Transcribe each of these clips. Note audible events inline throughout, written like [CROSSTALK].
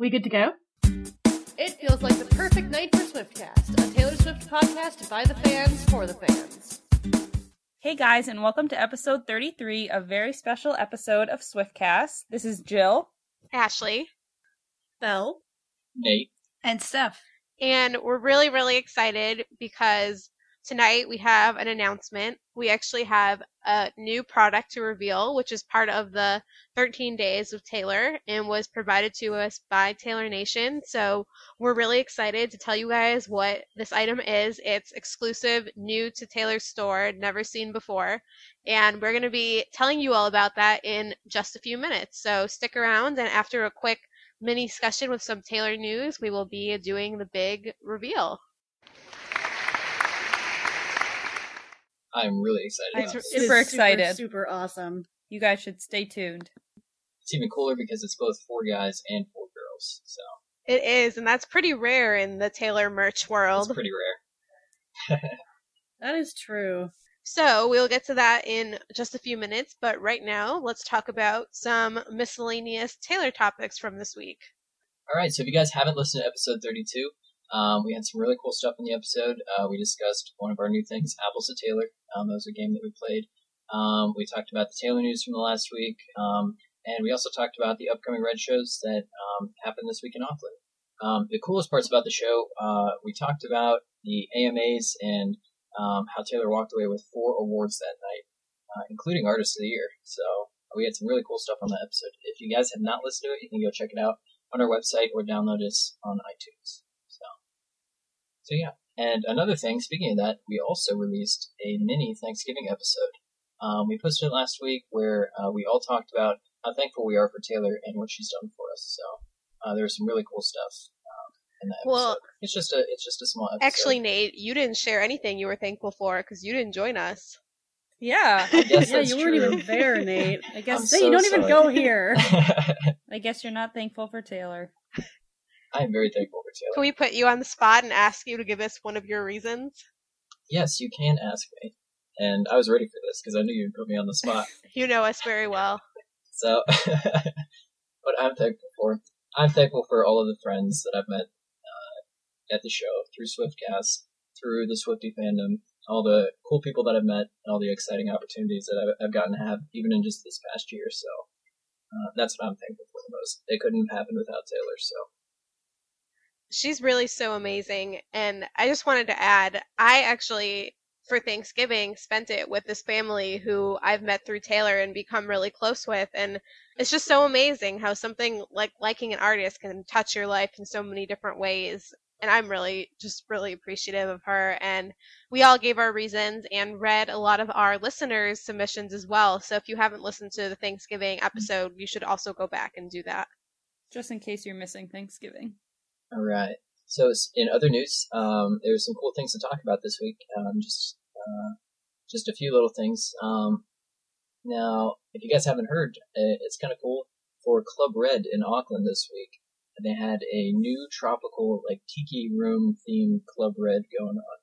We good to go? It feels like the perfect night for Swiftcast, a Taylor Swift podcast by the fans for the fans. Hey guys, and welcome to episode 33, a very special episode of Swiftcast. This is Jill. Ashley. Belle. Nate. And Steph. And we're really, really excited because tonight we have an announcement. We actually have a new product to reveal, which is part of the 13 days with Taylor and was provided to us by Taylor Nation. So we're really excited to tell you guys what this item is. It's exclusive, new to Taylor's store, never seen before. And we're going to be telling you all about that in just a few minutes. So stick around, and after a quick mini discussion with some Taylor news, we will be doing the big reveal. I'm really excited. I'm about this. super excited. Super, super awesome. You guys should stay tuned. It's even cooler because it's both four guys and four girls, so It is, and that's pretty rare in the Taylor merch world. it's world. pretty rare. [LAUGHS] [LAUGHS] That is true. So we'll get to that in just a few minutes, but right now let's talk about some miscellaneous Taylor topics from this week. All right, so if you guys haven't listened to episode 32, um, we had some really cool stuff in the episode. Uh, we discussed one of our new things, Apples to Taylor. Um, that was a game that we played. Um, we talked about the Taylor news from the last week, um, and we also talked about the upcoming Red shows that um, happened this week in Auckland. Um, the coolest parts about the show, uh, we talked about the AMAs and um, how Taylor walked away with four awards that night, uh, including Artist of the Year. So we had some really cool stuff on that episode. If you guys have not listened to it, you can go check it out on our website or download us on iTunes. So, so yeah. And another thing, speaking of that, we also released a mini Thanksgiving episode. Um, we posted it last week where uh, we all talked about how thankful we are for Taylor and what she's done for us. So uh, there was some really cool stuff um, in that episode. Well- it's just a it's just a small episode. Actually, Nate, you didn't share anything you were thankful for because you didn't join us. Yeah, yeah, that's you weren't even there, Nate. I [LAUGHS] guess so you don't even go here. [LAUGHS] I guess you're not thankful for Taylor. I am very thankful for Taylor. Can we put you on the spot and ask you to give us one of your reasons? Yes, you can ask me. And I was ready for this because I knew you'd put me on the spot. [LAUGHS] You know us very well. So, [LAUGHS] what I'm thankful for, I'm thankful for all of the friends that I've met uh, at the show through Swiftcast, through the Swifty fandom, all the cool people that I've met, and all the exciting opportunities that I've, I've gotten to have, even in just this past year. So, uh, that's what I'm thankful for the most. It couldn't have happened without Taylor. So, She's really so amazing. And I just wanted to add, I actually, for Thanksgiving, spent it with this family who I've met through Taylor and become really close with. And it's just so amazing how something like liking an artist can touch your life in so many different ways. And I'm really, just really appreciative of her. And we all gave our reasons and read a lot of our listeners' submissions as well. So if you haven't listened to the Thanksgiving mm-hmm. episode, you should also go back and do that. Just in case you're missing Thanksgiving. All right. So, in other news, um, there's some cool things to talk about this week. Um, just, uh, just a few little things. Um, now, if you guys haven't heard, uh, it's kind of cool for Club Red in Auckland this week. They had a new tropical, like tiki room themed Club Red going on.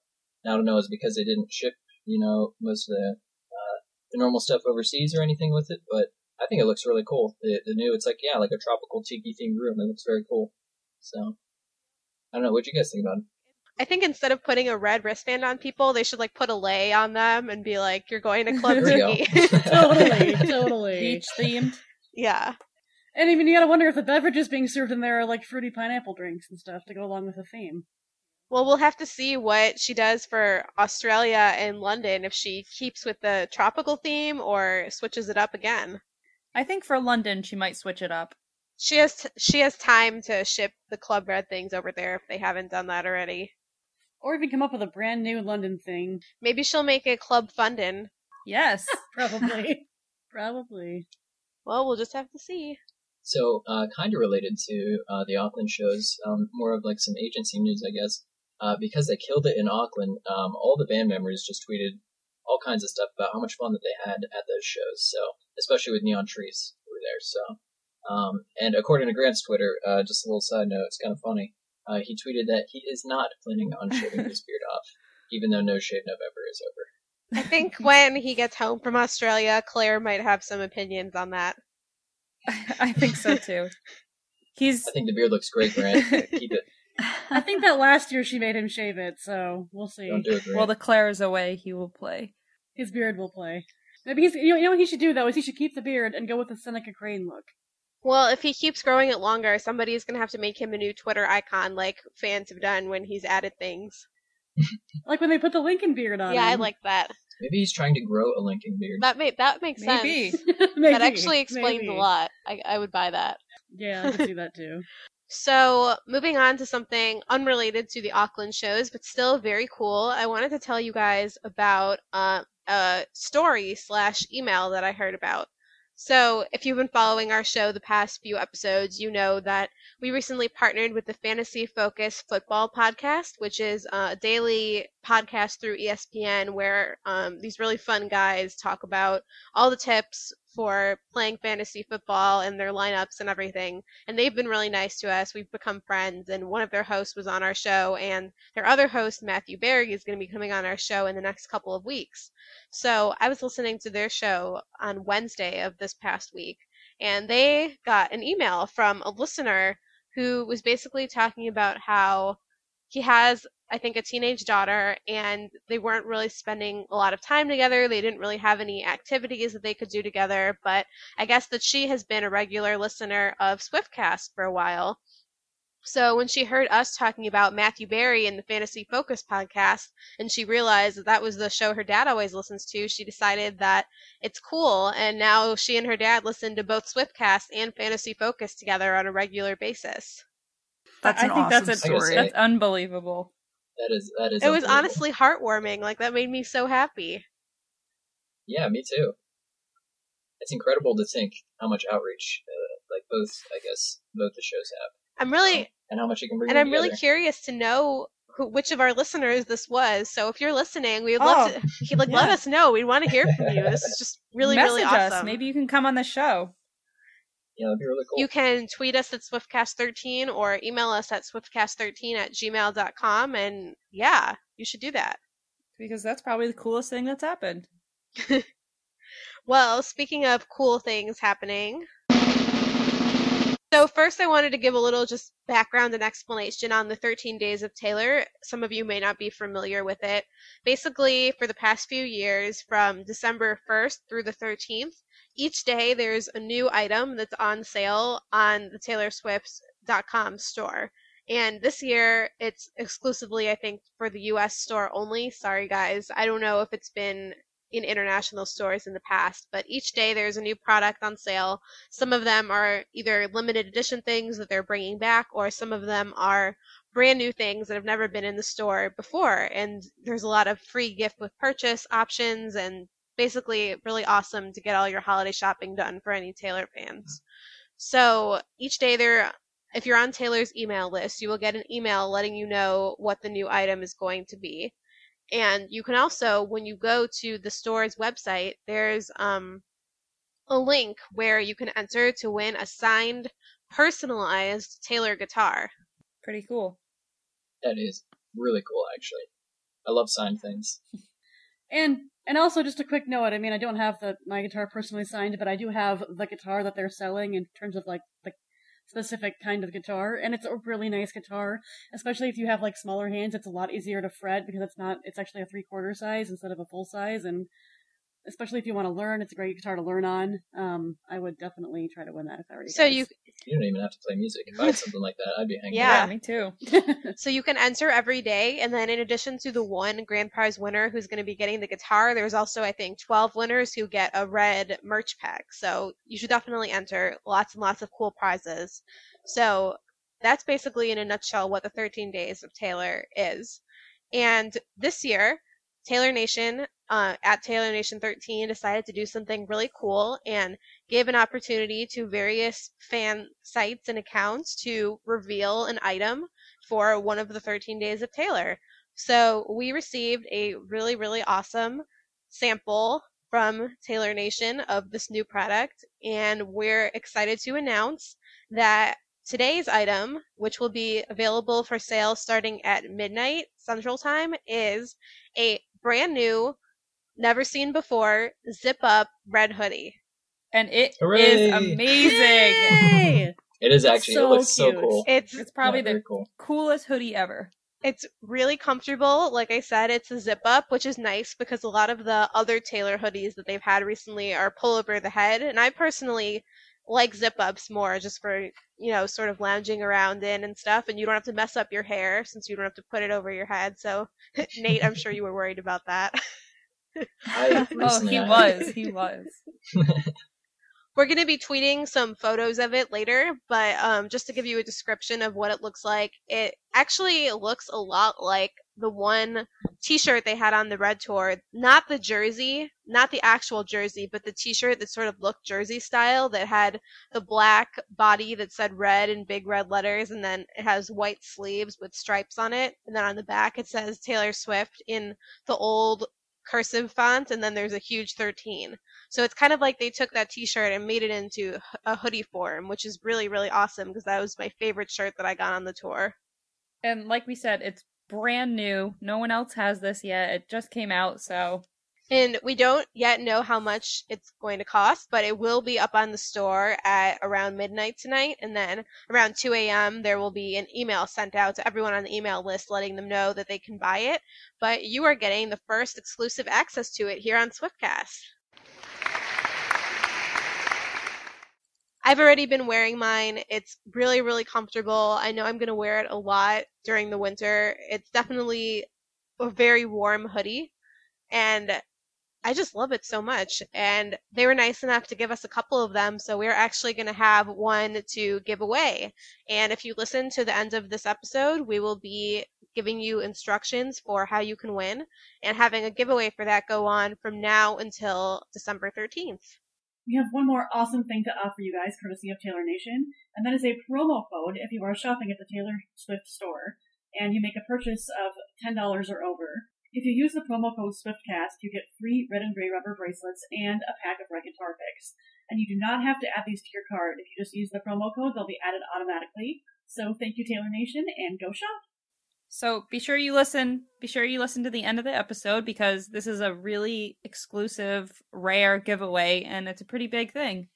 Now, I don't know, is because they didn't ship, you know, most of the uh, the normal stuff overseas or anything with it, but I think it looks really cool. The the new, it's like yeah, like a tropical tiki themed room. It looks very cool. So, I don't know. What do you guys think about it? I think instead of putting a red wristband on people, they should like put a lei on them and be like, "You're going to Club There Tiki." [LAUGHS] totally, totally. Beach themed. yeah, And even you gotta wonder if the beverages being served in there are like fruity pineapple drinks and stuff to go along with the theme. well, we'll have to see what she does for Australia and London if she keeps with the tropical theme or switches it up again. I think for London, she might switch it up. She has t- she has time to ship the Club Red things over there if they haven't done that already. Or even come up with a brand new London thing. Maybe she'll make a Club Fundin. Yes. [LAUGHS] Probably. Probably. Well, we'll just have to see. So, uh, kind of related to uh, the Auckland shows, um, more of like some agency news, I guess. Uh, because they killed it in Auckland, um, all the band members just tweeted all kinds of stuff about how much fun that they had at those shows. So, especially with Neon Trees who were there. So, um, and according to Grant's Twitter, uh, just a little side note, it's kind of funny. Uh, he tweeted that he is not planning on shaving his beard [LAUGHS] off, even though No Shave November is over. I think when he gets home from Australia, Claire might have some opinions on that. [LAUGHS] I think so too. He's I think the beard looks great, Grant. [LAUGHS] Keep it. I think that last year she made him shave it, so we'll see. Don't do it, Grant. well, the Claire is away. He will play. His beard will play. Maybe he's, you know, you know what he should do though is he should keep the beard and go with the Seneca Crane look. Well, if he keeps growing it longer, somebody's gonna have to make him a new Twitter icon, like fans have done when he's added things. [LAUGHS] Like when they put the Lincoln beard on. yeah, I like that. Maybe he's trying to grow a Lincoln beard. That make that makes Maybe. sense. [LAUGHS] Maybe, that actually explains maybe. a lot. I, I would buy that. Yeah, I can see that too. [LAUGHS] So, moving on to something unrelated to the Auckland shows, but still very cool. I wanted to tell you guys about uh, a story slash email that I heard about. So, if you've been following our show the past few episodes, you know that we recently partnered with the Fantasy Focus Football Podcast, which is a daily podcast through ESPN where um, these really fun guys talk about all the tips for playing fantasy football and their lineups and everything and they've been really nice to us. We've become friends, and one of their hosts was on our show, and their other host, Matthew Berry, is going to be coming on our show in the next couple of weeks. So I was listening to their show on Wednesday of this past week, and they got an email from a listener who was basically talking about how he has I think a teenage daughter and they weren't really spending a lot of time together. They didn't really have any activities that they could do together, but I guess that she has been a regular listener of Swiftcast for a while. So when she heard us talking about Matthew Berry and the Fantasy Focus podcast, and she realized that that was the show her dad always listens to, she decided that it's cool. And now she and her dad listen to both Swiftcast and Fantasy Focus together on a regular basis. That's I think awesome that's a, gotta story. That's unbelievable. That is that is. It was honestly heartwarming. Like that made me so happy. Yeah, me too. It's incredible to think how much outreach, uh, like both, I guess, both the shows have, I'm really and how much it can bring. and I'm really curious to know who, which of our listeners this was. So if you're listening, we'd love Oh, to [LAUGHS] he- like let us know. We'd want to hear from you. This is just really Message really us. awesome. Maybe you can come on the show. Yeah, that'd be really cool. You can tweet us at swiftcast13 or email us at swiftcast13 at gmail.com. And yeah, you should do that. Because that's probably the coolest thing that's happened. [LAUGHS] Well, speaking of cool things happening. So, first, I wanted to give a little just background and explanation on the 13 Days of Taylor. Some of you may not be familiar with it. Basically, for the past few years, from December 1st through the 13th, each day there's a new item that's on sale on the TaylorSwift.com store. And this year, it's exclusively, I think, for the US store only. Sorry, guys. I don't know if it's been in international stores in the past, but each day there's a new product on sale. Some of them are either limited edition things that they're bringing back, or some of them are brand new things that have never been in the store before. And there's a lot of free gift with purchase options and basically really awesome to get all your holiday shopping done for any Taylor fans. So each day there if you're on Taylor's email list, you will get an email letting you know what the new item is going to be. And you can also, when you go to the store's website, there's um, a link where you can enter to win a signed, personalized Taylor guitar. Pretty cool. That is really cool, actually. I love signed things. [LAUGHS] And and also just a quick note. I mean, I don't have the my guitar personally signed, but I do have the guitar that they're selling in terms of like the specific kind of guitar, and it's a really nice guitar. Especially if you have like smaller hands, it's a lot easier to fret because it's not. It's actually a three quarter size instead of a full size, and especially if you want to learn, it's a great guitar to learn on. Um, I would definitely try to win that if I were you. So guys. you You don't even have to play music. If I had something like that, I'd be hanging. Out. Yeah. out. me too. [LAUGHS] So you can enter every day, and then in addition to the one grand prize winner who's going to be getting the guitar, there's also I think 12 winners who get a red merch pack. So you should definitely enter. Lots and lots of cool prizes. So that's basically in a nutshell what the 13 Days of Taylor is. And this year, Taylor Nation uh, at Taylor Nation 13 decided to do something really cool and gave an opportunity to various fan sites and accounts to reveal an item for one of the 13 days of Taylor. So we received a really, really awesome sample from Taylor Nation of this new product, and we're excited to announce that today's item, which will be available for sale starting at midnight Central Time, is a brand new, never seen before zip up red hoodie. And it is Hooray! amazing. [LAUGHS] It is actually. So it looks so cool. It's It's probably Yeah, the cool. coolest hoodie ever. it's really comfortable. Like I said, it's a zip up, which is nice because a lot of the other Taylor hoodies that they've had recently are pull over the head, and I personally like zip ups more just for you know sort of lounging around in and stuff, and you don't have to mess up your hair since you don't have to put it over your head. So [LAUGHS] Nate, I'm sure you were worried about that. I [LAUGHS] oh, he was. He [LAUGHS] was. We're going to be tweeting some photos of it later, but um, just to give you a description of what it looks like, it actually looks a lot like the one T-shirt they had on the Red Tour. Not the jersey, not the actual jersey, but the T-shirt that sort of looked jersey style that had the black body that said red in big red letters, and then it has white sleeves with stripes on it, and then on the back it says Taylor Swift in the old cursive font, and then there's a huge 13. So it's kind of like they took that t-shirt and made it into a hoodie form, which is really, really awesome because that was my favorite shirt that I got on the tour. And like we said, it's brand new. No one else has this yet. It just came out, so And we don't yet know how much it's going to cost, but it will be up on the store at around midnight tonight. And then around 2 a.m., there will be an email sent out to everyone on the email list letting them know that they can buy it. But you are getting the first exclusive access to it here on Swiftcast. I've already been wearing mine. It's really, really comfortable. I know I'm going to wear it a lot during the winter. It's definitely a very warm hoodie. And I just love it so much. And they were nice enough to give us a couple of them, so we're actually going to have one to give away. And if you listen to the end of this episode, we will be giving you instructions for how you can win and having a giveaway for that go on from now until December 13th. We have one more awesome thing to offer you guys, courtesy of Taylor Nation, and that is a promo code if you are shopping at the Taylor Swift store and you make a purchase of $10 or over. If you use the promo code SwiftCast, you get free red and gray rubber bracelets and a pack of Red Guitar picks. And you do not have to add these to your card. If you just use the promo code, they'll be added automatically. So thank you, Taylor Nation, and go shop! So be sure you listen. Be sure you listen to the end of the episode because this is a really exclusive, rare giveaway, and it's a pretty big thing.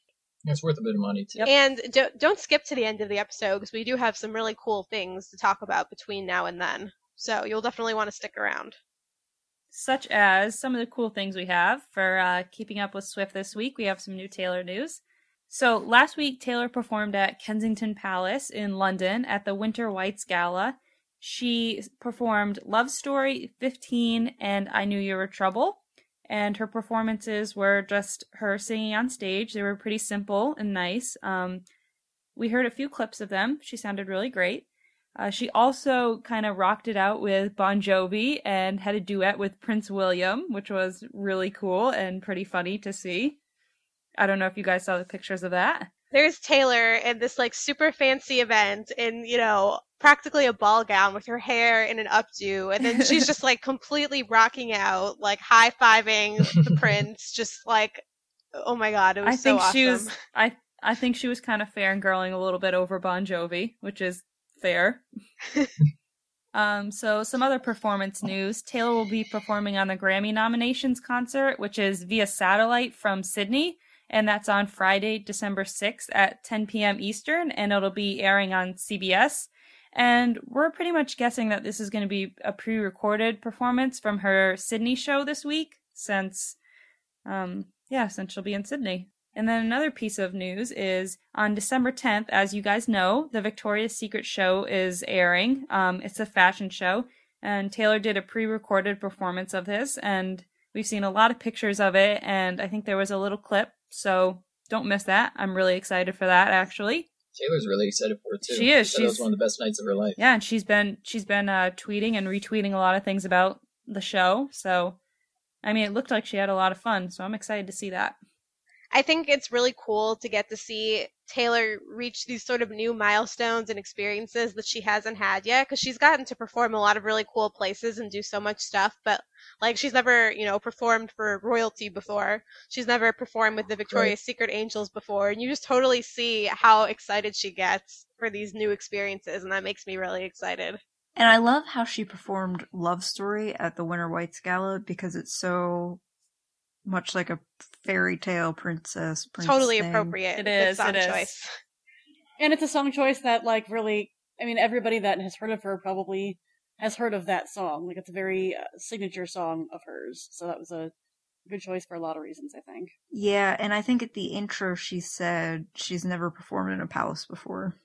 It's worth a bit of money too. Yep. And don't, don't skip to the end of the episode because we do have some really cool things to talk about between now and then. So you'll definitely want to stick around. Such as some of the cool things we have for uh, keeping up with Swift this week. We have some new Taylor news. So last week, Taylor performed at Kensington Palace in London at the Winter Whites Gala. She performed Love Story, 15, and I Knew You Were Trouble. And her performances were just her singing on stage. They were pretty simple and nice. Um, we heard a few clips of them. She sounded really great. Uh, she also kind of rocked it out with Bon Jovi and had a duet with Prince William, which was really cool and pretty funny to see. I don't know if you guys saw the pictures of that. There's Taylor in this like super fancy event in, you know, practically a ball gown with her hair in an updo. And then she's just like [LAUGHS] completely rocking out, like high fiving the [LAUGHS] prince, just like, oh my God, it was I so think awesome. she was I I think she was kind of fangirling a little bit over Bon Jovi, which is fair. [LAUGHS] um, so some other performance news. Taylor will be performing on the Grammy nominations concert, which is via satellite from Sydney, and that's on Friday, December 6th at 10 p.m. Eastern, and it'll be airing on CBS. And we're pretty much guessing that this is going to be a pre-recorded performance from her Sydney show this week, since, um, yeah, since she'll be in Sydney. And then another piece of news is on December 10th, as you guys know, the Victoria's Secret show is airing. Um, it's a fashion show, and Taylor did a pre recorded performance of this, and we've seen a lot of pictures of it, and I think there was a little clip, so don't miss that. I'm really excited for that, actually. Taylor's really excited for it too. She is. said it was She's- one of the best nights of her life. Yeah, and she's been she's been uh, tweeting and retweeting a lot of things about the show, so I mean, it looked like she had a lot of fun, so I'm excited to see that. I think it's really cool to get to see Taylor reach these sort of new milestones and experiences that she hasn't had yet because she's gotten to perform a lot of really cool places and do so much stuff but like she's never you know performed for royalty before. She's never performed with the victoria's secret angels before and you just totally see how excited she gets for these new experiences and that makes me really excited. And I love how she performed Love Story at the Winter Whites Gala because it's so much like a fairy tale princess. prince totally thing. appropriate It good is, song it is. choice And it's a song choice that, like, really, I mean, everybody that has heard of her probably has heard of that song. Like, it's a very uh, signature song of hers. So that was a good choice for a lot of reasons, I think. Yeah, and I think at the intro she said she's never performed in a palace before.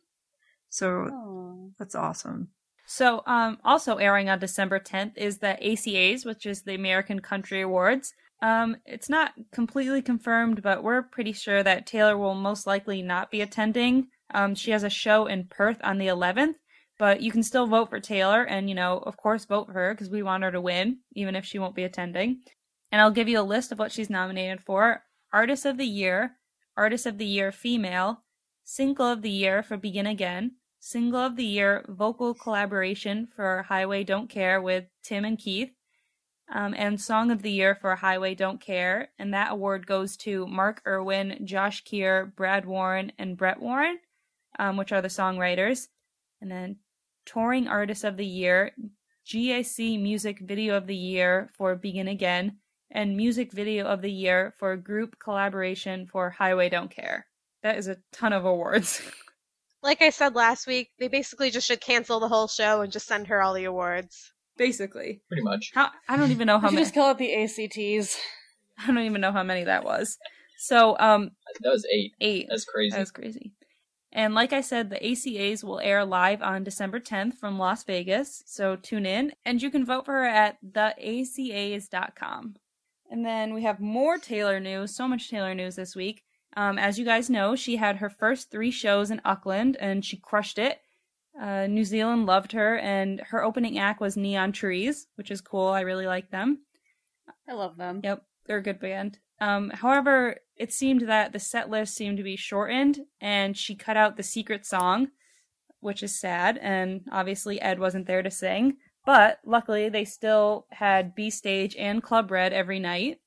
So Oh. that's awesome. So, um, also airing on December 10th is the ACAs, which is the American Country Awards. Um, it's not completely confirmed, but we're pretty sure that Taylor will most likely not be attending. Um, she has a show in Perth on the 11th, but you can still vote for Taylor, and you know, of course, vote for her because we want her to win, even if she won't be attending. And I'll give you a list of what she's nominated for: Artist of the Year, Artist of the Year Female, Single of the Year for Begin Again, Single of the Year vocal collaboration for Highway Don't Care with Tim and Keith, um, and Song of the Year for Highway Don't Care. And that award goes to Mark Irwin, Josh Kear, Brad Warren, and Brett Warren, um, which are the songwriters. And then Touring Artist of the Year, GAC Music Video of the Year for Begin Again, and Music Video of the Year for Group Collaboration for Highway Don't Care. That is a ton of awards. [LAUGHS] Like I said last week, they basically just should cancel the whole show and just send her all the awards. Basically. Pretty much. How I don't even know how We should many just call it the ACTs. I don't even know how many that was. So um That was eight. eight. That's crazy. That's crazy. And like I said, the ACAs will air live on December 10th from Las Vegas. So tune in and you can vote for her at theacas.com. And then we have more Taylor news, so much Taylor news this week. Um, as you guys know, she had her first three shows in Auckland and she crushed it. Uh, New Zealand loved her, and her opening act was Neon Trees, which is cool. I really like them. I love them. Yep, they're a good band. Um, however, it seemed that the set list seemed to be shortened, and she cut out the secret song, which is sad. And obviously, Ed wasn't there to sing. But luckily, they still had B Stage and Club Red every night.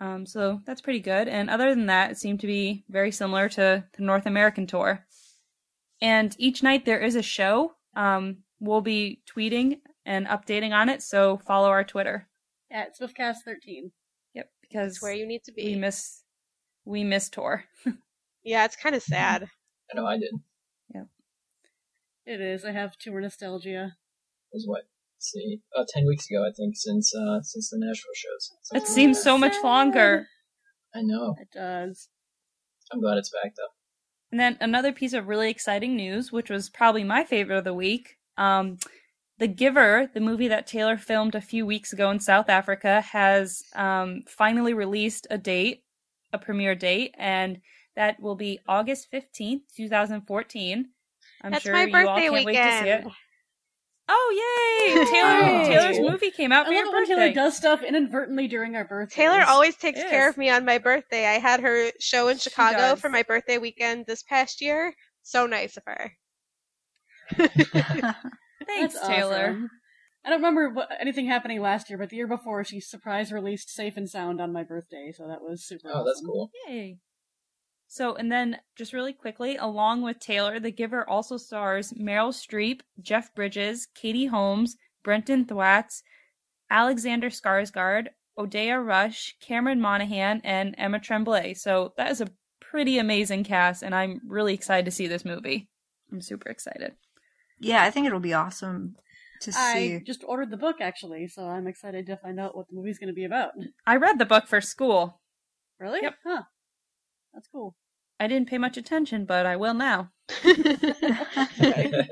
Um, so that's pretty good. And other than that, it seemed to be very similar to the North American tour. And each night there is a show. Um, we'll be tweeting and updating on it, so follow our Twitter. At SwiftCast13. Yep, because That's where you need to be. we miss we miss tour. [LAUGHS] yeah, it's kind of sad. I know I did. It It is. I have tour nostalgia. was what? Let's see. Uh, ten weeks ago, I think, since uh, since the Nashville shows. So It seems so much longer. I know. It does. I'm glad it's back though. And then another piece of really exciting news, which was probably my favorite of the week. Um, the Giver, the movie that Taylor filmed a few weeks ago in South Africa, has um, finally released a date, a premiere date, and that will be August 15th, 2014. I'm That's sure my you all birthday can't wait to see it. Weekend. Oh, yay! [LAUGHS] Taylor, Yay. Taylor's movie came out I love your it when birthday. Taylor does stuff inadvertently during our birthday. Taylor always takes It care is. of me on my birthday. I had her show in She Chicago does. for my birthday weekend this past year. So nice of her. [LAUGHS] Thanks, That's Taylor. awesome. I don't remember what, anything happening last year, but the year before, she surprise released Safe and Sound on my birthday, so that was super Oh, that's cool. Yay. So, and then just really quickly, along with Taylor, The Giver also stars Meryl Streep, Jeff Bridges, Katie Holmes, Brenton Thwaites, Alexander Skarsgård, Odeya Rush, Cameron Monaghan, and Emma Tremblay. So that is a pretty amazing cast, and I'm really excited to see this movie. I'm super excited. yeah, I think it'll be awesome to see. I just ordered the book, actually, so I'm excited to find out what the movie's going to be about. I read the book for school. Really? Yep. Huh. That's cool. I didn't pay much attention, but I will now. [LAUGHS]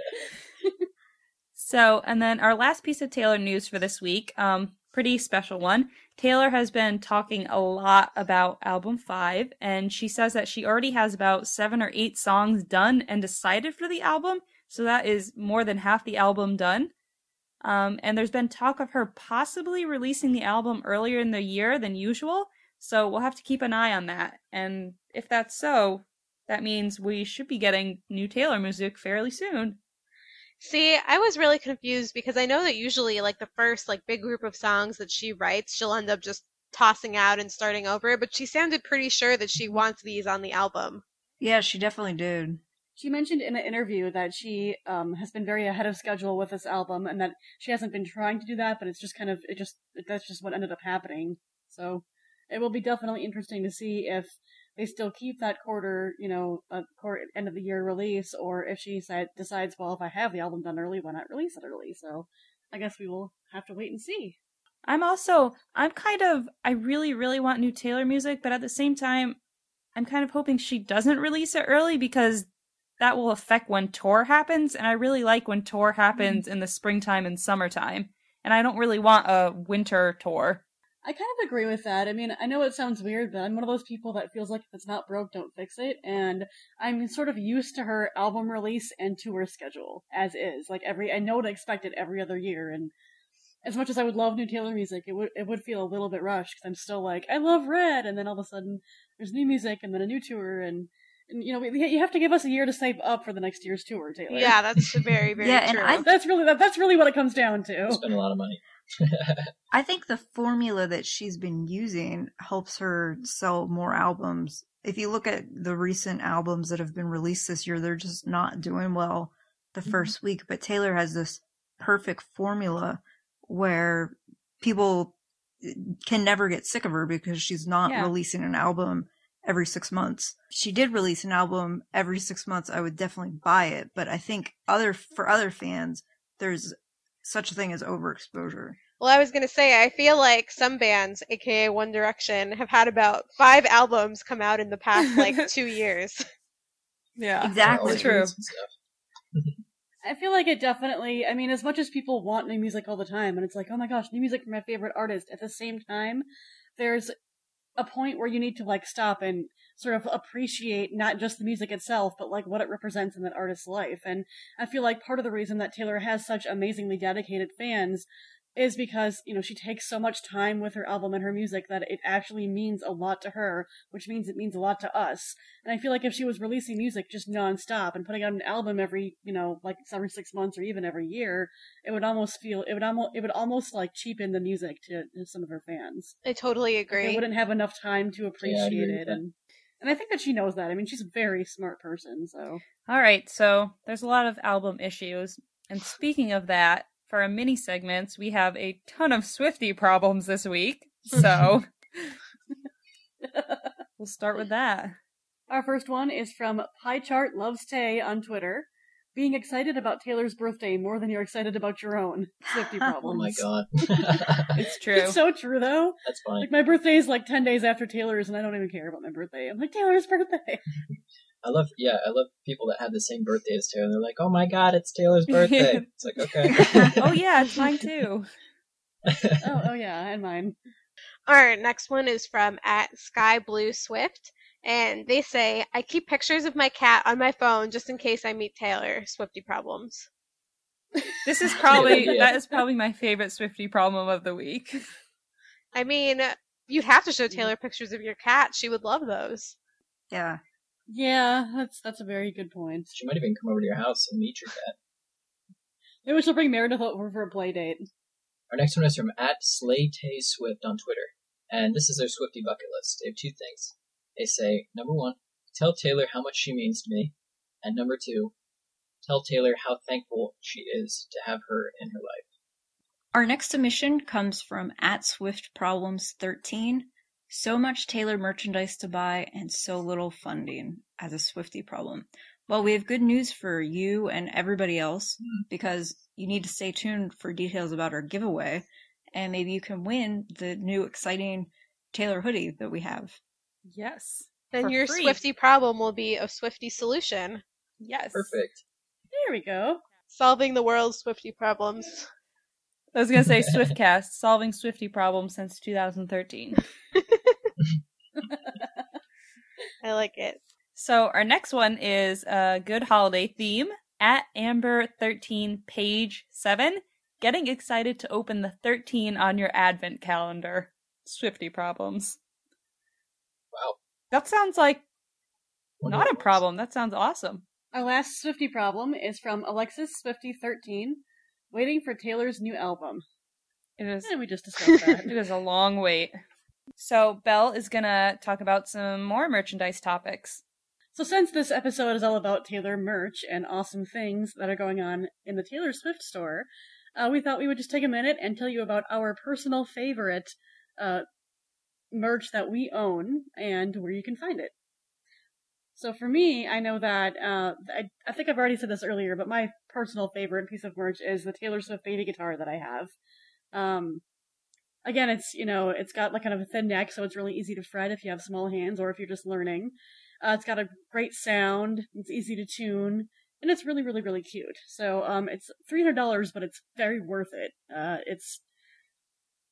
So, and then our last piece of Taylor news for this week, um, pretty special one. Taylor has been talking a lot about album five, and she says that she already has about seven or eight songs done and decided for the album. So that is more than half the album done. Um, and there's been talk of her possibly releasing the album earlier in the year than usual. So we'll have to keep an eye on that. And if that's so, that means we should be getting new Taylor music fairly soon. See, I was really confused because I know that usually, like the first like big group of songs that she writes, she'll end up just tossing out and starting over. But she sounded pretty sure that she wants these on the album. yeah, she definitely did. She mentioned in an interview that she um, has been very ahead of schedule with this album, and that she hasn't been trying to do that, but it's just kind of it just that's just what ended up happening. So it will be definitely interesting to see if they still keep that quarter, you know, a quarter end of the year release, or if she decide, decides, well, if I have the album done early, why not release it early? So I guess we will have to wait and see. I'm also I'm kind of I really really want new Taylor music, but at the same time I'm kind of hoping she doesn't release it early because that will affect when tour happens and I really like when tour mm-hmm. happens in the springtime and summertime. And I don't really want a winter tour. I kind of agree with that. I mean, I know it sounds weird, but I'm one of those people that feels like if it's not broke, don't fix it. And I'm sort of used to her album release and tour schedule as is. Like every, I know to expect it every other year. And as much as I would love new Taylor music, it would it would feel a little bit rushed because I'm still like, I love Red, and then all of a sudden there's new music and then a new tour, and, and you know we, you have to give us a year to save up for the next year's tour, Taylor. Yeah, that's very, very Yeah, and true. I- that's really that, that's really what it comes down to. Spend a lot of money. [LAUGHS] I think the formula that she's been using helps her sell more albums. If you look at the recent albums that have been released this year, they're just not doing well the Mhm. first week. But Taylor has this perfect formula where people eh, can never get sick of her because she's not Yeah. releasing an album every six months. She did release an album every six months. I would definitely buy it, but I think other for other fans, there's such a thing as overexposure. Well, I was going to say, I feel like some bands, aka One Direction, have had about five albums come out in the past like [LAUGHS] two years. Yeah. Exactly. Always True. I feel like it definitely. I mean, as much as people want new music all the time, and it's like, oh my gosh, new music from my favorite artist. At the same time, there's a point where you need to like stop and sort of appreciate not just the music itself, but like what it represents in that artist's life. And I feel like part of the reason that Taylor has such amazingly dedicated fans is because, you know, she takes so much time with her album and her music that it actually means a lot to her, which means it means a lot to us. And I feel like if she was releasing music just nonstop and putting out an album every, you know, like every six months or even every year, it would almost feel, it would almost, it would almost like cheapen the music to, to some of her fans. I totally agree. They wouldn't have enough time to appreciate agree with it. And, and I think that she knows that. I mean, she's a very smart person, so. All right, so there's a lot of album issues. And speaking of that, for our mini segments, we have a ton of Swifty problems this week. So [LAUGHS] we'll start with that. Our first one is from Pie Chart Loves Tay on Twitter. Being excited about Taylor's birthday more than you're excited about your own. Swifty [LAUGHS] Oh my god. [LAUGHS] It's true. It's so true though. That's funny. Like my birthday is like ten days after Taylor's, and I don't even care about my birthday. I'm like Taylor's birthday. I love, yeah, I love people that have the same birthday as Taylor. They're like, oh my god, it's Taylor's birthday. [LAUGHS] it's like, okay. oh yeah, it's mine too. oh, oh yeah, and mine. Our next one is from at Sky Blue Swift, and they say, "I keep pictures of my cat on my phone just in case I meet Taylor." Swifty problems. This is [LAUGHS] probably Yeah. that is probably my favorite Swifty problem of the week. I mean, you'd have to show Taylor pictures of your cat. She would love those. Yeah. Yeah, that's that's a very good point. She might even come over to your house and meet your cat. Maybe we should bring Meredith over for a play date. Our next one is from at Slaytay Swift on Twitter. And this is their Swifty bucket list. They have two things. They say, number one, tell Taylor how much she means to me. And number two, tell Taylor how thankful she is to have her in her life. Our next submission comes from at Swift Problems 13. So much Taylor merchandise to buy and so little funding as a Swifty problem. Well, we have good news for you and everybody else hmm. because you need to stay tuned for details about our giveaway and maybe you can win the new exciting Taylor hoodie that we have. Yes. Then your free. Swifty problem will be a Swifty solution, Yes. Perfect. There we go. solving the world's Swifty problems. I was gonna say [LAUGHS] Swiftcast, solving Swifty problems since 2013. [LAUGHS] [LAUGHS] I like it. So our next one is a good holiday theme at Amber 13 page 7 getting excited to open the 13 on your advent calendar. Swifty problems. That sounds like not a problem. That sounds awesome. Our last Swifty problem is from Alexis Swifty13, waiting for Taylor's new album. It is And we just discussed that. [LAUGHS] it is a long wait. So Belle is gonna talk about some more merchandise topics. So since this episode is all about Taylor merch and awesome things that are going on in the Taylor Swift store, uh, we thought we would just take a minute and tell you about our personal favorite uh, merch that we own and where you can find it. So for me, I know that uh, I, I think I've already said this earlier, but my personal favorite piece of merch is the Taylor Swift baby guitar that I have. Um, again, it's you know it's got like kind of a thin neck, so it's really easy to fret if you have small hands or if you're just learning. Uh, it's got a great sound. It's easy to tune, and it's really, really, really cute. So um, it's three hundred dollars, but it's very worth it. Uh, it's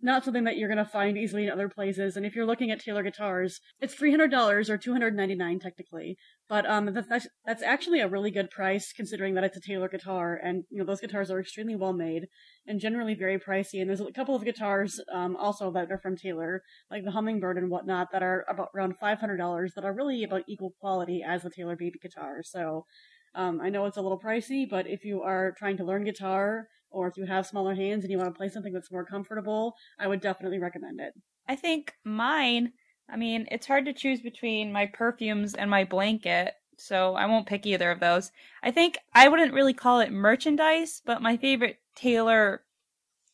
not something that you're going to find easily in other places. And if you're looking at Taylor guitars, it's three hundred dollars or two hundred ninety nine technically. But um, that's that's actually a really good price considering that it's a Taylor guitar, and you know those guitars are extremely well made and generally very pricey. And there's a couple of guitars um, also that are from Taylor, like the Hummingbird and whatnot, that are about around five hundred dollars that are really about equal quality as the Taylor baby guitar. So. Um, I know it's a little pricey, but if you are trying to learn guitar or if you have smaller hands and you want to play something that's more comfortable, I would definitely recommend it. I think mine, I mean, it's hard to choose between my perfumes and my blanket, so I won't pick either of those. I think I wouldn't really call it merchandise, but my favorite Taylor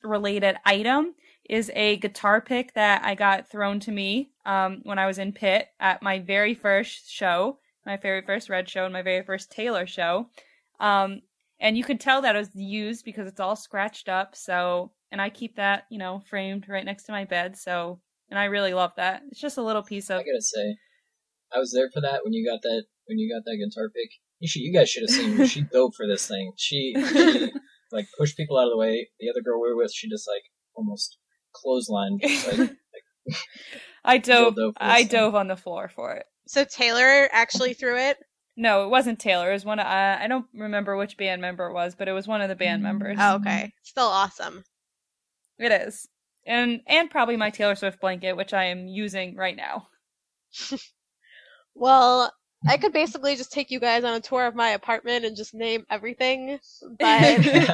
related item is a guitar pick that I got thrown to me um, when I was in Pitt at my very first show, my very first Red show, and my very first Taylor show. Um, and you could tell that it was used because it's all scratched up. So, and I keep that, you know, framed right next to my bed. So, and I really love that. It's just a little piece of. I gotta say, I was there for that when you got that when you got that guitar pick. You should, you guys should have seen. She [LAUGHS] dove for this thing. She, she [LAUGHS] like pushed people out of the way. The other girl we were with, she just like almost clotheslined. Just, like, [LAUGHS] like, I dove. dove for this I thing. dove on the floor for it. So Taylor actually threw it. No, it wasn't Taylor. It was one. Of, uh, I don't remember which band member it was, but it was one of the band members. Oh, okay. Still awesome. It is, and and probably my Taylor Swift blanket, which I am using right now. [LAUGHS] Well, I could basically just take you guys on a tour of my apartment and just name everything, but [LAUGHS]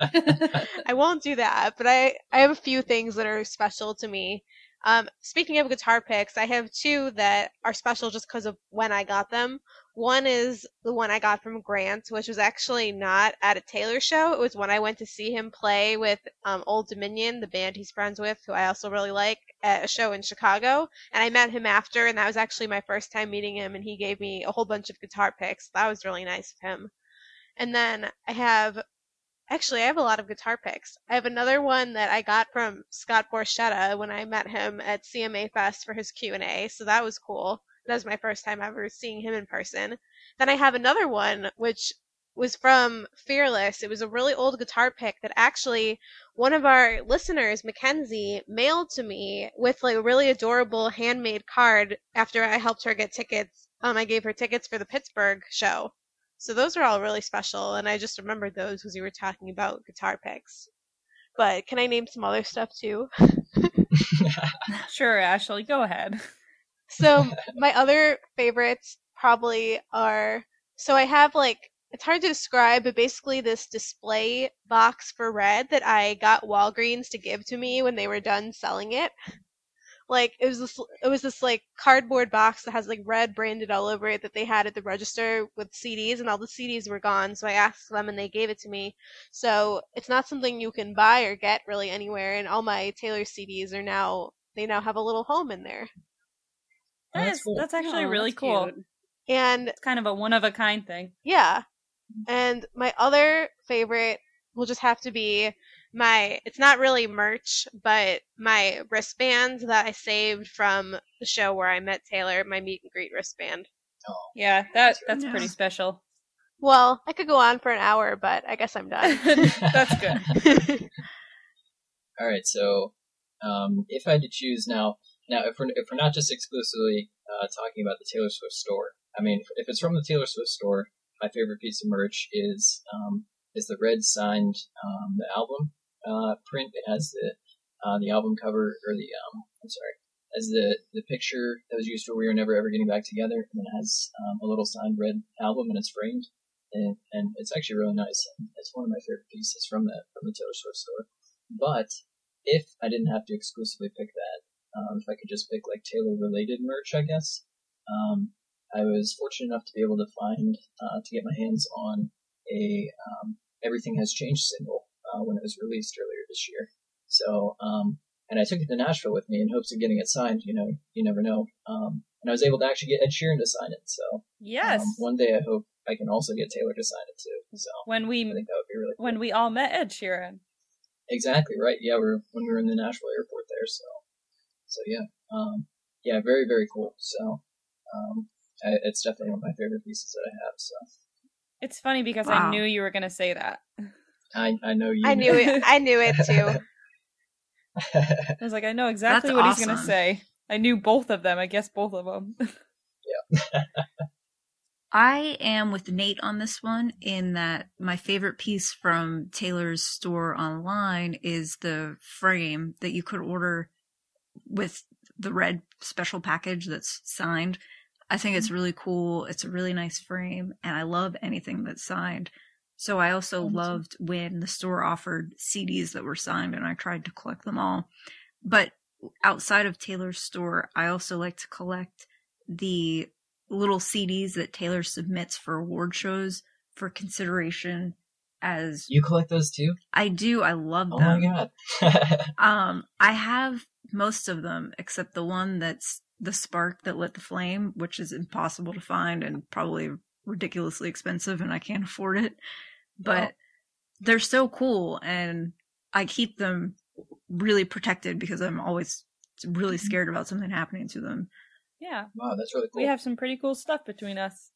[LAUGHS] I won't do that. But I, I have a few things that are special to me. Um, speaking of guitar picks, I have two that are special just because of when I got them. One is the one I got from Grant, which was actually not at a Taylor show. It was when I went to see him play with um, Old Dominion, the band he's friends with, who I also really like, at a show in Chicago. And I met him after, and that was actually my first time meeting him, and he gave me a whole bunch of guitar picks. That was really nice of him. And then I have Actually, I have a lot of guitar picks. I have another one that I got from Scott Borchetta when I met him at CMA Fest for his Q&A, so that was cool. That was my first time ever seeing him in person. Then I have another one which was from Fearless. It was a really old guitar pick that actually one of our listeners, Mackenzie, mailed to me with like a really adorable handmade card after I helped her get tickets. Um, I gave her tickets for the Pittsburgh show. So those are all really special, and I just remembered those because you were talking about guitar picks. But can I name some other stuff too? [LAUGHS] Sure, Ashley, go ahead. So my other favorites probably are so I have like it's hard to describe, but basically this display box for red that I got Walgreens to give to me when they were done selling it. Like it was this it was this like cardboard box that has like red branded all over it that they had at the register with CDs and all the CDs were gone, so I asked them and they gave it to me. So it's not something you can buy or get really anywhere and all my Taylor CDs are now they now have a little home in there. Oh, That that's is- cool. that's actually Oh, really that's cool. cute. And It's kind of a one of a kind thing. Yeah. And my other favorite will just have to be my it's not really merch, but my wristband that I saved from the show where I met Taylor, my meet and greet wristband. Yeah, that that's Yeah. pretty special. Well, I could go on for an hour, but I guess I'm done. [LAUGHS] that's good. [LAUGHS] All right, so um, if I had to choose now, now if we're if we're not just exclusively uh, talking about the Taylor Swift store, I mean, if it's from the Taylor Swift store, my favorite piece of merch is um, is the red signed um, the album uh, print. It has the uh, the album cover or the um, I'm sorry, has the the picture that was used for "We Were Never Ever Getting Back Together," and it has um, a little signed red album and it's framed. And, and it's actually really nice. It's one of my favorite pieces from the from the Taylor Swift store. But if I didn't have to exclusively pick that, um, if I could just pick like Taylor related merch, I guess, um, I was fortunate enough to be able to find, uh, to get my hands on a um, Everything Has Changed single uh, when it was released earlier this year. So, um, and I took it to Nashville with me in hopes of getting it signed. You know, you never know. Um, and I was able to actually get Ed Sheeran to sign it. So Yes. Um, one day I hope I can also get Taylor to sign it too. So when I we think that would be really cool. when we all met Ed Sheeran. Exactly right. Yeah, we're when we were in the Nashville airport there. So, so yeah, um, yeah, very very cool. So, um, I, it's definitely one of my favorite pieces that I have. So, It's funny because I knew you were going to say that. I I know you. I knew it. I knew it too. [LAUGHS] I was like, I know exactly That's what he's going to say. I knew both of them. I guess both of them. [LAUGHS] Yeah. I am with Nate on this one in that my favorite piece from Taylor's store online is the frame that you could order with the red special package that's signed. I think it's really cool. It's a really nice frame, and I love anything that's signed. So I also loved when the store offered CDs that were signed, and I tried to collect them all. But outside of Taylor's store, I also like to collect the little CDs that Taylor submits for award shows for consideration as you collect those too? I do. I love them. Oh my god. [LAUGHS] Um, I have most of them except the one that's the spark that lit the flame, which is impossible to find and probably ridiculously expensive, and I can't afford it. But Wow. they're so cool, and I keep them really protected because I'm always really Mm-hmm. scared about something happening to them. yeah. wow, that's really cool. We have some pretty cool stuff between us.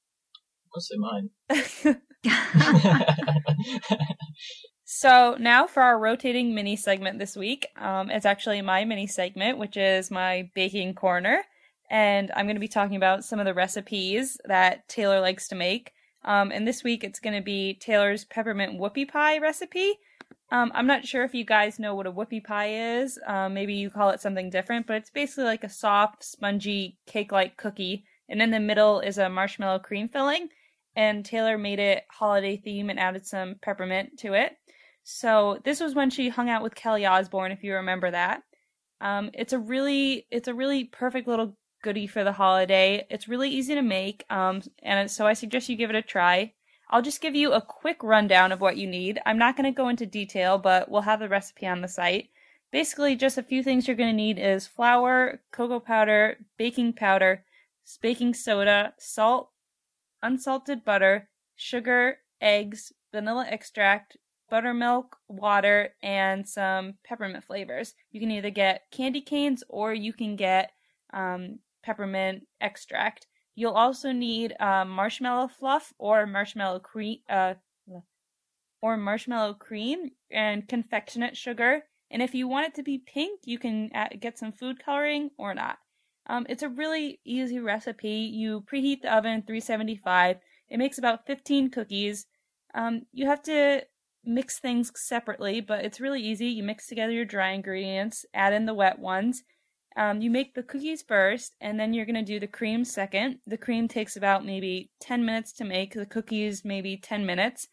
Mostly mine. [LAUGHS] [LAUGHS] [LAUGHS] So now for our rotating mini segment this week. Um, it's actually my mini segment, which is my baking corner, and I'm going to be talking about some of the recipes that Taylor likes to make. Um, and this week it's going to be Taylor's peppermint whoopie pie recipe. Um, I'm not sure if you guys know what a whoopie pie is. Um, maybe you call it something different, but it's basically like a soft, spongy, cake-like cookie, and in the middle is a marshmallow cream filling. And Taylor made it holiday theme and added some peppermint to it. So this was when she hung out with Kelly Osbourne, if you remember that. Um, it's a really, it's a really perfect little goodie for the holiday. It's really easy to make, um, and so I suggest you give it a try. I'll just give you a quick rundown of what you need. I'm not going to go into detail, but we'll have the recipe on the site. Basically, just a few things you're going to need is flour, cocoa powder, baking powder, baking soda, salt, unsalted butter, sugar, eggs, vanilla extract, buttermilk, water, and some peppermint flavors. You can either get candy canes or you can get um, peppermint extract. You'll also need uh, marshmallow fluff or marshmallow cream, uh, or marshmallow cream and confectionate sugar. And if you want it to be pink, you can get some food coloring or not. Um, it's a really easy recipe. You preheat the oven 375. It makes about 15 cookies. Um, you have to mix things separately, but it's really easy. You mix together your dry ingredients, add in the wet ones. Um, you make the cookies first, and then you're going to do the cream second. The cream takes about maybe 10 minutes to make, the cookies maybe 10 minutes.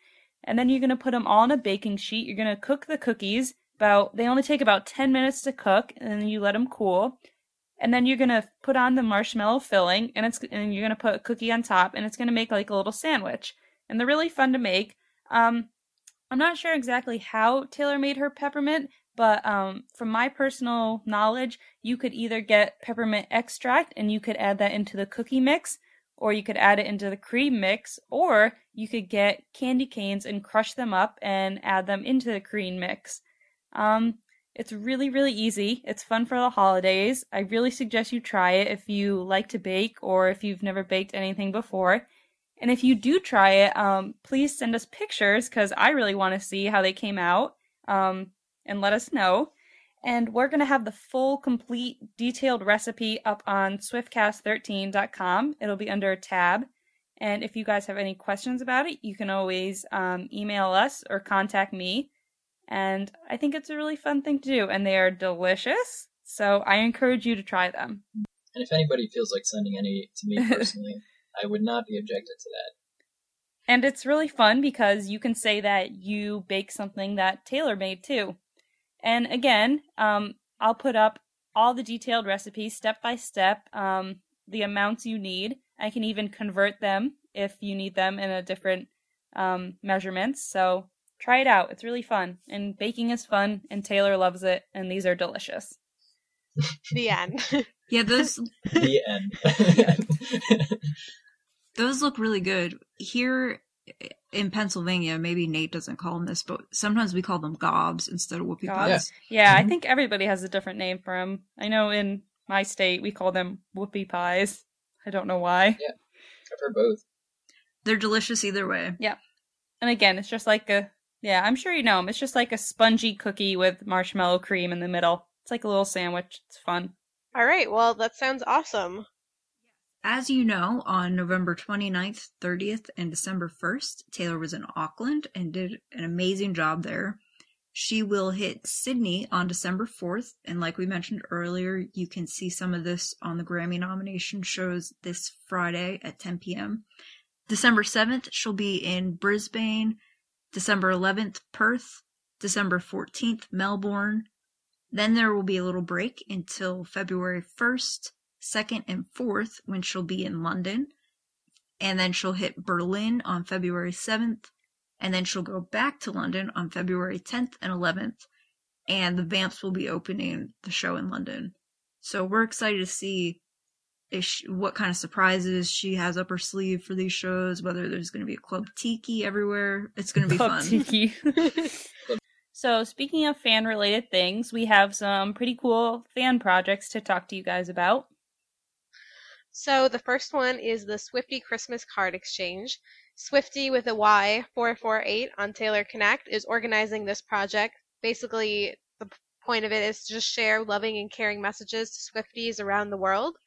And then you're going to put them all on a baking sheet. You're going to cook the cookies. About they only take about 10 minutes to cook, and then you let them cool. And then you're going to put on the marshmallow filling, and it's and you're going to put a cookie on top, and it's going to make like a little sandwich. And they're really fun to make. Um, I'm not sure exactly how Taylor made her peppermint, but um, from my personal knowledge, you could either get peppermint extract and you could add that into the cookie mix, or you could add it into the cream mix, or you could get candy canes and crush them up and add them into the cream mix. Um, it's really, really easy. It's fun for the holidays. I really suggest you try it if you like to bake or if you've never baked anything before. And if you do try it, um, please send us pictures because I really want to see how they came out um, and let us know. And we're going to have the full, complete, detailed recipe up on swiftcast13.com. It'll be under a tab. And if you guys have any questions about it, you can always um, email us or contact me. And I think it's a really fun thing to do, and they are delicious. So I encourage you to try them. And if anybody feels like sending any to me [LAUGHS] personally, I would not be objected to that. And it's really fun because you can say that you bake something that Taylor made too. And again, um, I'll put up all the detailed recipes step by step, um, the amounts you need. I can even convert them if you need them in a different um, measurements. So try it out. It's really fun. And baking is fun, and Taylor loves it, and these are delicious. The end. Yeah, those The end. [LAUGHS] [LAUGHS] Those look really good. Here in Pennsylvania, maybe Nate doesn't call them this, but sometimes we call them gobs instead of whoopie Gobs? pies. Yeah, I Mhm. think everybody has a different name for them. I know in my state we call them whoopie pies. I don't know why. Yeah, I've heard both. They're delicious either way. Yeah, and again, it's just like a yeah, I'm sure you know them. It's just like a spongy cookie with marshmallow cream in the middle. It's like a little sandwich. It's fun. All right, well, that sounds awesome. As you know, on November 29th, 30th, and December 1st, Taylor was in Auckland and did an amazing job there. She will hit Sydney on December 4th, and like we mentioned earlier, you can see some of this on the Grammy nomination shows this Friday at 10 p.m. December 7th, she'll be in Brisbane. December 11th, Perth. December 14th, Melbourne. Then there will be a little break until February 1st, 2nd, and 4th when she'll be in London. And then she'll hit Berlin on February 7th. And then she'll go back to London on February 10th and 11th. And the Vamps will be opening the show in London. So we're excited to see if she, what kind of surprises she has up her sleeve for these shows, whether there's going to be a Club Tiki everywhere. It's going to be Club fun. Tiki. [LAUGHS] so, speaking of fan related things, we have some pretty cool fan projects to talk to you guys about. So the first one is the Swifty Christmas Card Exchange. Swifty with a Y 448 on Taylor Connect is organizing this project. Basically, the point of it is to just share loving and caring messages to Swifties around the world.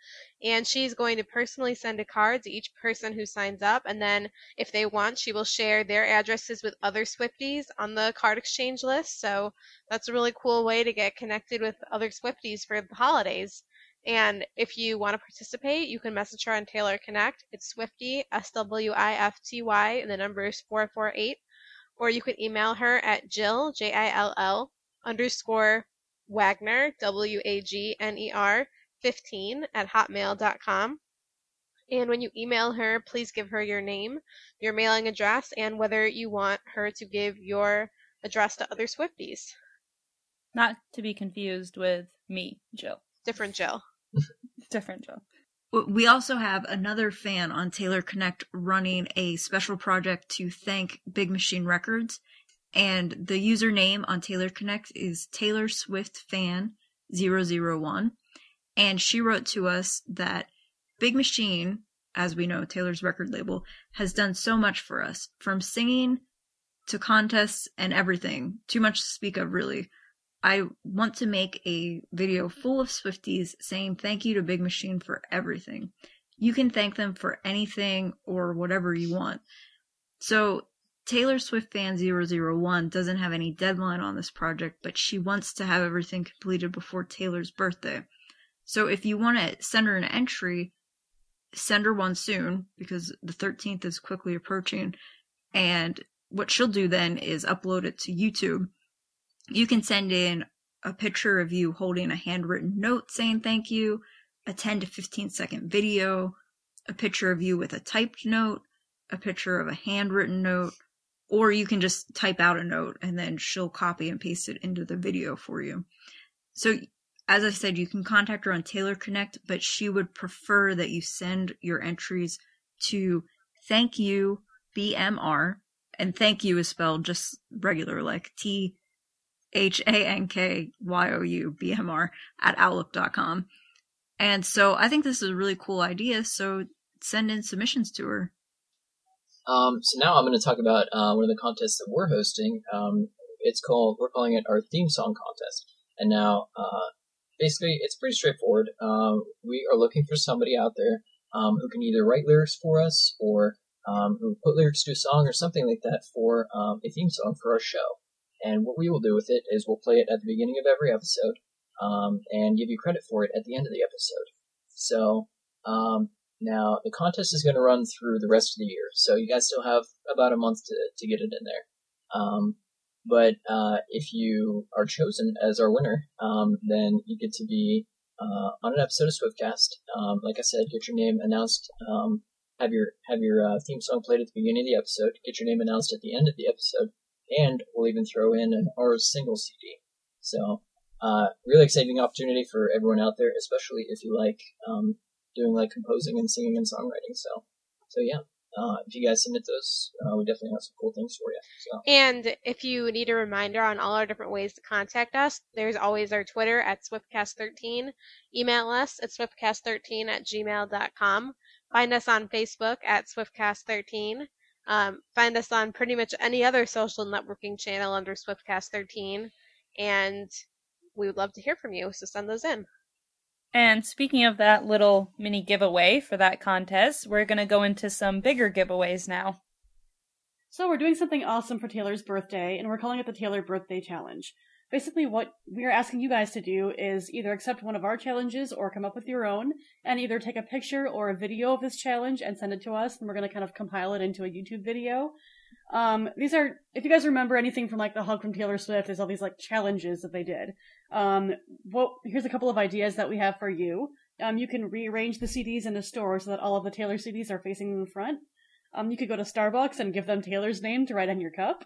And she's going to personally send a card to each person who signs up. And then, if they want, she will share their addresses with other Swifties on the card exchange list. So that's a really cool way to get connected with other Swifties for the holidays. And if you want to participate, you can message her on Taylor Connect. It's Swifty, S W I F T Y, and the number is 448. Or you can email her at Jill, J I L L, underscore Wagner, W A G N E R, 15 at hotmail.com. And when you email her, please give her your name, your mailing address, and whether you want her to give your address to other Swifties. Not to be confused with me, Jill. Different Jill. [LAUGHS] Different Jill. We also have another fan on Taylor Connect running a special project to thank Big Machine Records. And the username on Taylor Connect is Taylor Swift Fan 001. And she wrote to us that Big Machine, as we know, Taylor's record label, has done so much for us from singing to contests and everything. Too much to speak of, really. I want to make a video full of Swifties saying thank you to Big Machine for everything. You can thank them for anything or whatever you want. So, Taylor Swift Fan 001 doesn't have any deadline on this project, but she wants to have everything completed before Taylor's birthday. So, if you want to send her an entry, send her one soon because the 13th is quickly approaching. And what she'll do then is upload it to YouTube you can send in a picture of you holding a handwritten note saying thank you, a 10 to 15 second video, a picture of you with a typed note, a picture of a handwritten note, or you can just type out a note and then she'll copy and paste it into the video for you. So, as I said, you can contact her on Taylor Connect, but she would prefer that you send your entries to thank you BMR, and thank you is spelled just regular like T H A N K Y O U B M R at outlook.com. And so I think this is a really cool idea. So send in submissions to her. Um, so now I'm going to talk about uh, one of the contests that we're hosting. Um, it's called we're calling it our theme song contest. And now, uh, basically, it's pretty straightforward. Um, we are looking for somebody out there um, who can either write lyrics for us or um, who put lyrics to a song or something like that for um, a theme song for our show. And what we will do with it is we'll play it at the beginning of every episode um, and give you credit for it at the end of the episode. So um, now the contest is going to run through the rest of the year, so you guys still have about a month to, to get it in there. Um, but uh, if you are chosen as our winner, um, then you get to be uh, on an episode of Swiftcast. Um, like I said, get your name announced. Um, have your have your uh, theme song played at the beginning of the episode. Get your name announced at the end of the episode, and we'll even throw in an our single CD. So, uh, really exciting opportunity for everyone out there, especially if you like um, doing like composing and singing and songwriting. So, So yeah, uh, if you guys submit those, uh, we definitely have some cool things for you. So And if you need a reminder on all our different ways to contact us, there's always our Twitter at SwiftCast13. Email us at SwiftCast13 at gmail.com. Find us on Facebook at SwiftCast13. Um, find us on pretty much any other social networking channel under SwiftCast13. And we would love to hear from you, so send those in. And speaking of that little mini giveaway for that contest, we're going to go into some bigger giveaways now. So we're doing something awesome for Taylor's birthday, and we're calling it the Taylor Birthday Challenge. Basically, what we are asking you guys to do is either accept one of our challenges or come up with your own, and either take a picture or a video of this challenge and send it to us, and we're going to kind of compile it into a YouTube video. Um, these are, if you guys remember anything from like the Hug from Taylor Swift, there's all these like challenges that they did. Um, well, here's a couple of ideas that we have for you. Um, you can rearrange the CDs in the store so that all of the Taylor CDs are facing in the front. Um, you could go to Starbucks and give them Taylor's name to write on your cup.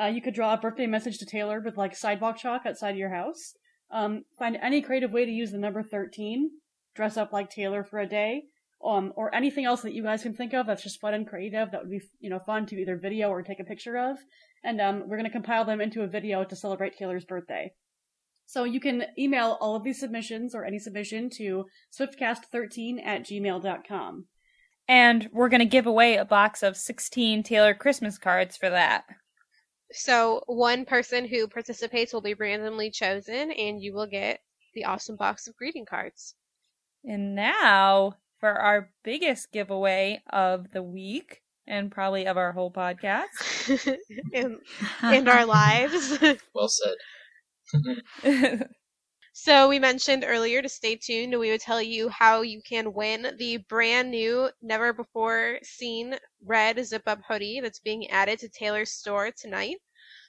Uh, you could draw a birthday message to Taylor with like sidewalk chalk outside of your house. Um, find any creative way to use the number 13. Dress up like Taylor for a day. Um, or anything else that you guys can think of that's just fun and creative that would be, you know, fun to either video or take a picture of. And, um, we're gonna compile them into a video to celebrate Taylor's birthday. So you can email all of these submissions or any submission to swiftcast13 at gmail.com. And we're going to give away a box of 16 Taylor Christmas cards for that. So one person who participates will be randomly chosen, and you will get the awesome box of greeting cards. And now for our biggest giveaway of the week and probably of our whole podcast. [LAUGHS] and, in our lives. [LAUGHS] well said. [LAUGHS] so we mentioned earlier to stay tuned. We would tell you how you can win the brand new, never before seen red zip up hoodie that's being added to Taylor's store tonight.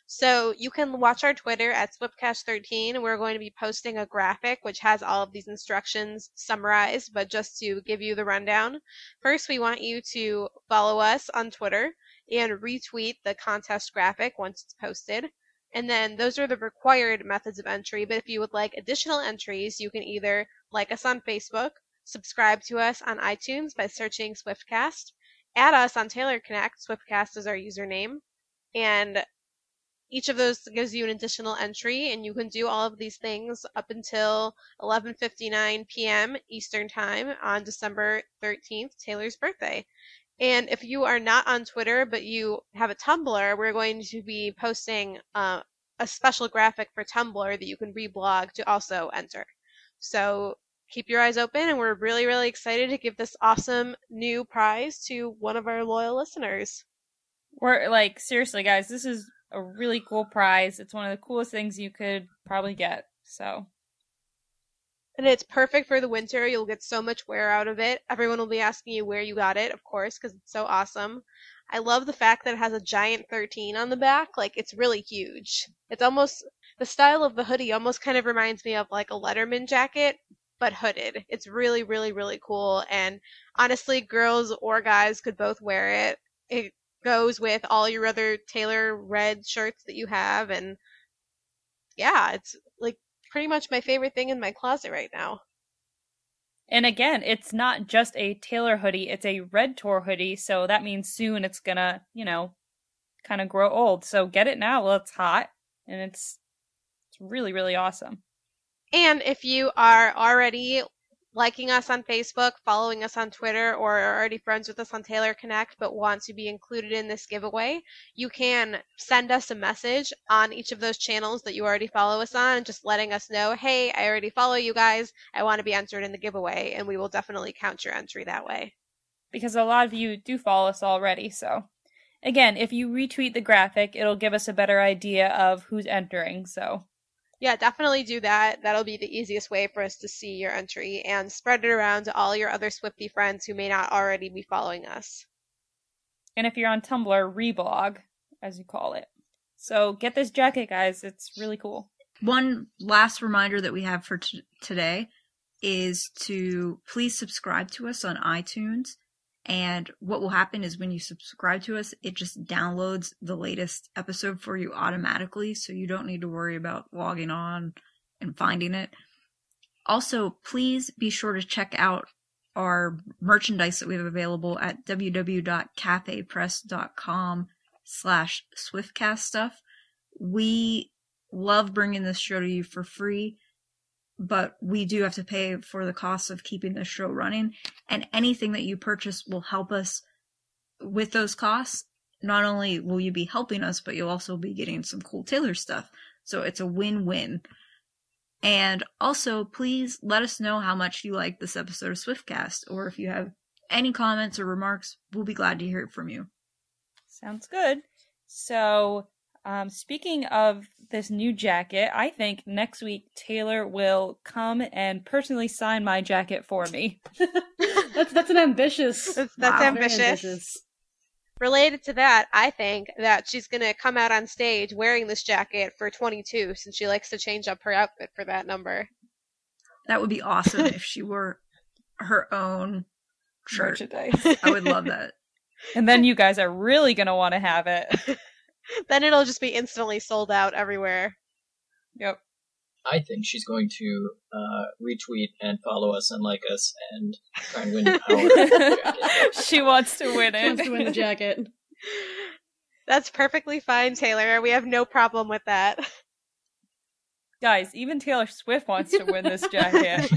So you can watch our Twitter at SwiftCast13. We're going to be posting a graphic which has all of these instructions summarized, but just to give you the rundown. First, we want you to follow us on Twitter and retweet the contest graphic once it's posted. And then those are the required methods of entry. But if you would like additional entries, you can either like us on Facebook, subscribe to us on iTunes by searching Swiftcast, add us on Taylor Connect, Swiftcast is our username, and each of those gives you an additional entry and you can do all of these things up until 11:59 p.m. Eastern Time on December 13th, Taylor's birthday. And if you are not on Twitter but you have a Tumblr, we're going to be posting uh, a special graphic for Tumblr that you can reblog to also enter. So keep your eyes open, and we're really, really excited to give this awesome new prize to one of our loyal listeners. We're like, seriously, guys, this is a really cool prize. It's one of the coolest things you could probably get. So and it's perfect for the winter. You'll get so much wear out of it. Everyone will be asking you where you got it, of course, because it's so awesome. I love the fact that it has a giant 13 on the back. Like, it's really huge. It's almost, the style of the hoodie almost kind of reminds me of like a Letterman jacket, but hooded. It's really, really, really cool. And honestly, girls or guys could both wear it. It goes with all your other Taylor red shirts that you have. And yeah, it's pretty much my favorite thing in my closet right now. And again, it's not just a Taylor hoodie, it's a Red Tour hoodie, so that means soon it's gonna, you know, kind of grow old. So get it now while it's hot and it's it's really really awesome. And if you are already liking us on Facebook, following us on Twitter, or are already friends with us on Taylor Connect but want to be included in this giveaway, you can send us a message on each of those channels that you already follow us on, just letting us know, hey, I already follow you guys. I want to be entered in the giveaway, and we will definitely count your entry that way. Because a lot of you do follow us already, so. Again, if you retweet the graphic, it'll give us a better idea of who's entering, so yeah, definitely do that. That'll be the easiest way for us to see your entry and spread it around to all your other Swifty friends who may not already be following us. And if you're on Tumblr, reblog, as you call it. So get this jacket, guys. It's really cool. One last reminder that we have for t- today is to please subscribe to us on iTunes and what will happen is when you subscribe to us, it just downloads the latest episode for you automatically. So you don't need to worry about logging on and finding it. Also, please be sure to check out our merchandise that we have available at www.cafepress.com slash swiftcast stuff. We love bringing this show to you for free, but we do have to pay for the cost of keeping this show running. And anything that you purchase will help us with those costs. Not only will you be helping us, but you'll also be getting some cool Taylor stuff. So it's a win-win. And also, please let us know how much you like this episode of Swiftcast, or if you have any comments or remarks, we'll be glad to hear it from you. Sounds good. So, um, speaking of this new jacket, I think next week Taylor will come and personally sign my jacket for me. [LAUGHS] that's that's an ambitious. That's, that's Wow. ambitious. ambitious. Related to that, I think that she's gonna come out on stage wearing this jacket for 22, since she likes to change up her outfit for that number. That would be awesome if she were her own shirt. Merchandise. I would love that. [LAUGHS] and then you guys are really going to want to have it. [LAUGHS] Then it'll just be instantly sold out everywhere. Yep. I think she's going to uh, retweet and follow us and like us and try and win our jacket. [LAUGHS] [LAUGHS] she wants to win She it. wants to win the jacket. [LAUGHS] That's perfectly fine, Taylor. We have no problem with that. Guys, even Taylor Swift wants to win this jacket.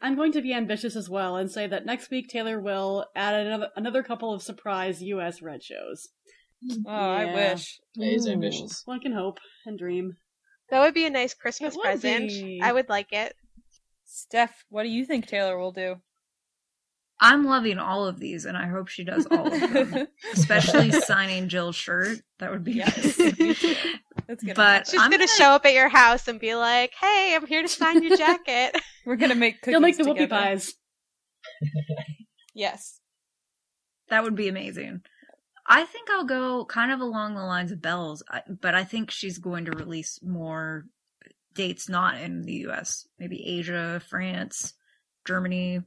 I'm going to be ambitious as well and say that next week Taylor will add another another couple of surprise U.S. red shows. Oh, I wish. That is ambitious. One can hope and dream. That would be a nice Christmas present. be. I would like it. Steph, what do you think Taylor will do? I'm loving all of these, and I hope she does all of them. [LAUGHS] Especially signing Jill's shirt. That would be Yes, nice. [LAUGHS] That's gonna But. She's I'm gonna, gonna- show up at your house and be like, "Hey, I'm here to sign your jacket." [LAUGHS] we're gonna make cookies You'll make the whoopie pies. Yes. That would be amazing. I think I'll go kind of along the lines of Belle's, I- but I think she's going to release more dates not in the US. Maybe Asia, France, Germany.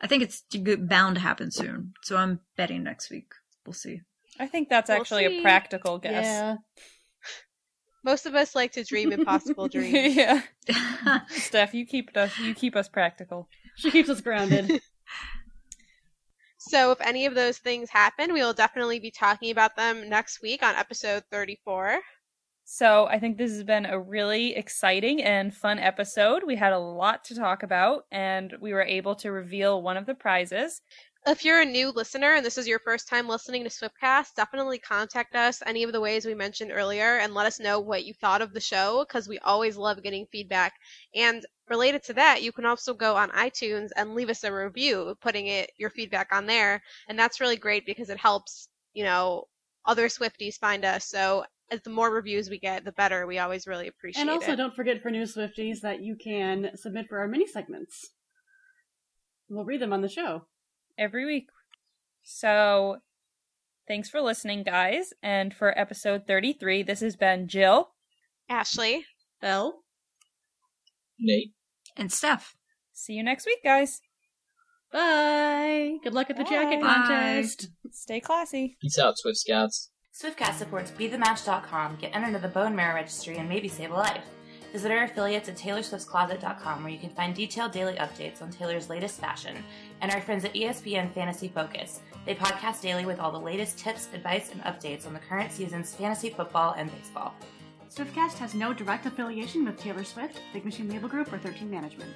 I think it's bound to happen soon. So I'm betting next week. We'll see. I think that's We'll actually see. a practical guess. Yeah. [LAUGHS] Most of us like to dream impossible [LAUGHS] dreams. yeah. [LAUGHS] Steph, you keep us you keep us practical. She keeps us grounded. So if any of those things happen, we will definitely be talking about them next week on episode 34. So I think this has been a really exciting and fun episode. We had a lot to talk about, and we were able to reveal one of the prizes. If you're a new listener and this is your first time listening to Swiftcast, definitely contact us any of the ways we mentioned earlier and let us know what you thought of the show because we always love getting feedback. And related to that, you can also go on iTunes and leave us a review, putting it your feedback on there, and that's really great because it helps, you know, other Swifties find us. So as the more reviews we get, the better. We always really appreciate it. and also, it. don't forget for new Swifties that you can submit for our mini segments. We'll read them on the show. every week. So, thanks for listening, guys. And for episode 33, this has been Jill. Ashley. Belle? Nate. and Steph. See you next week, guys. Bye! Good luck at the jacket Bye. contest. Stay classy. Peace out, Swift Scouts. Swiftcast supports BeTheMatch.com, get entered to the Bone Marrow Registry, and maybe save a life. Visit our affiliates at TaylorSwiftCloset.com where you can find detailed daily updates on Taylor's latest fashion, and our friends at ESPN Fantasy Focus. They podcast daily with all the latest tips, advice, and updates on the current season's fantasy football and baseball. Swiftcast has no direct affiliation with Taylor Swift, Big Machine Label Group, or 13 Management.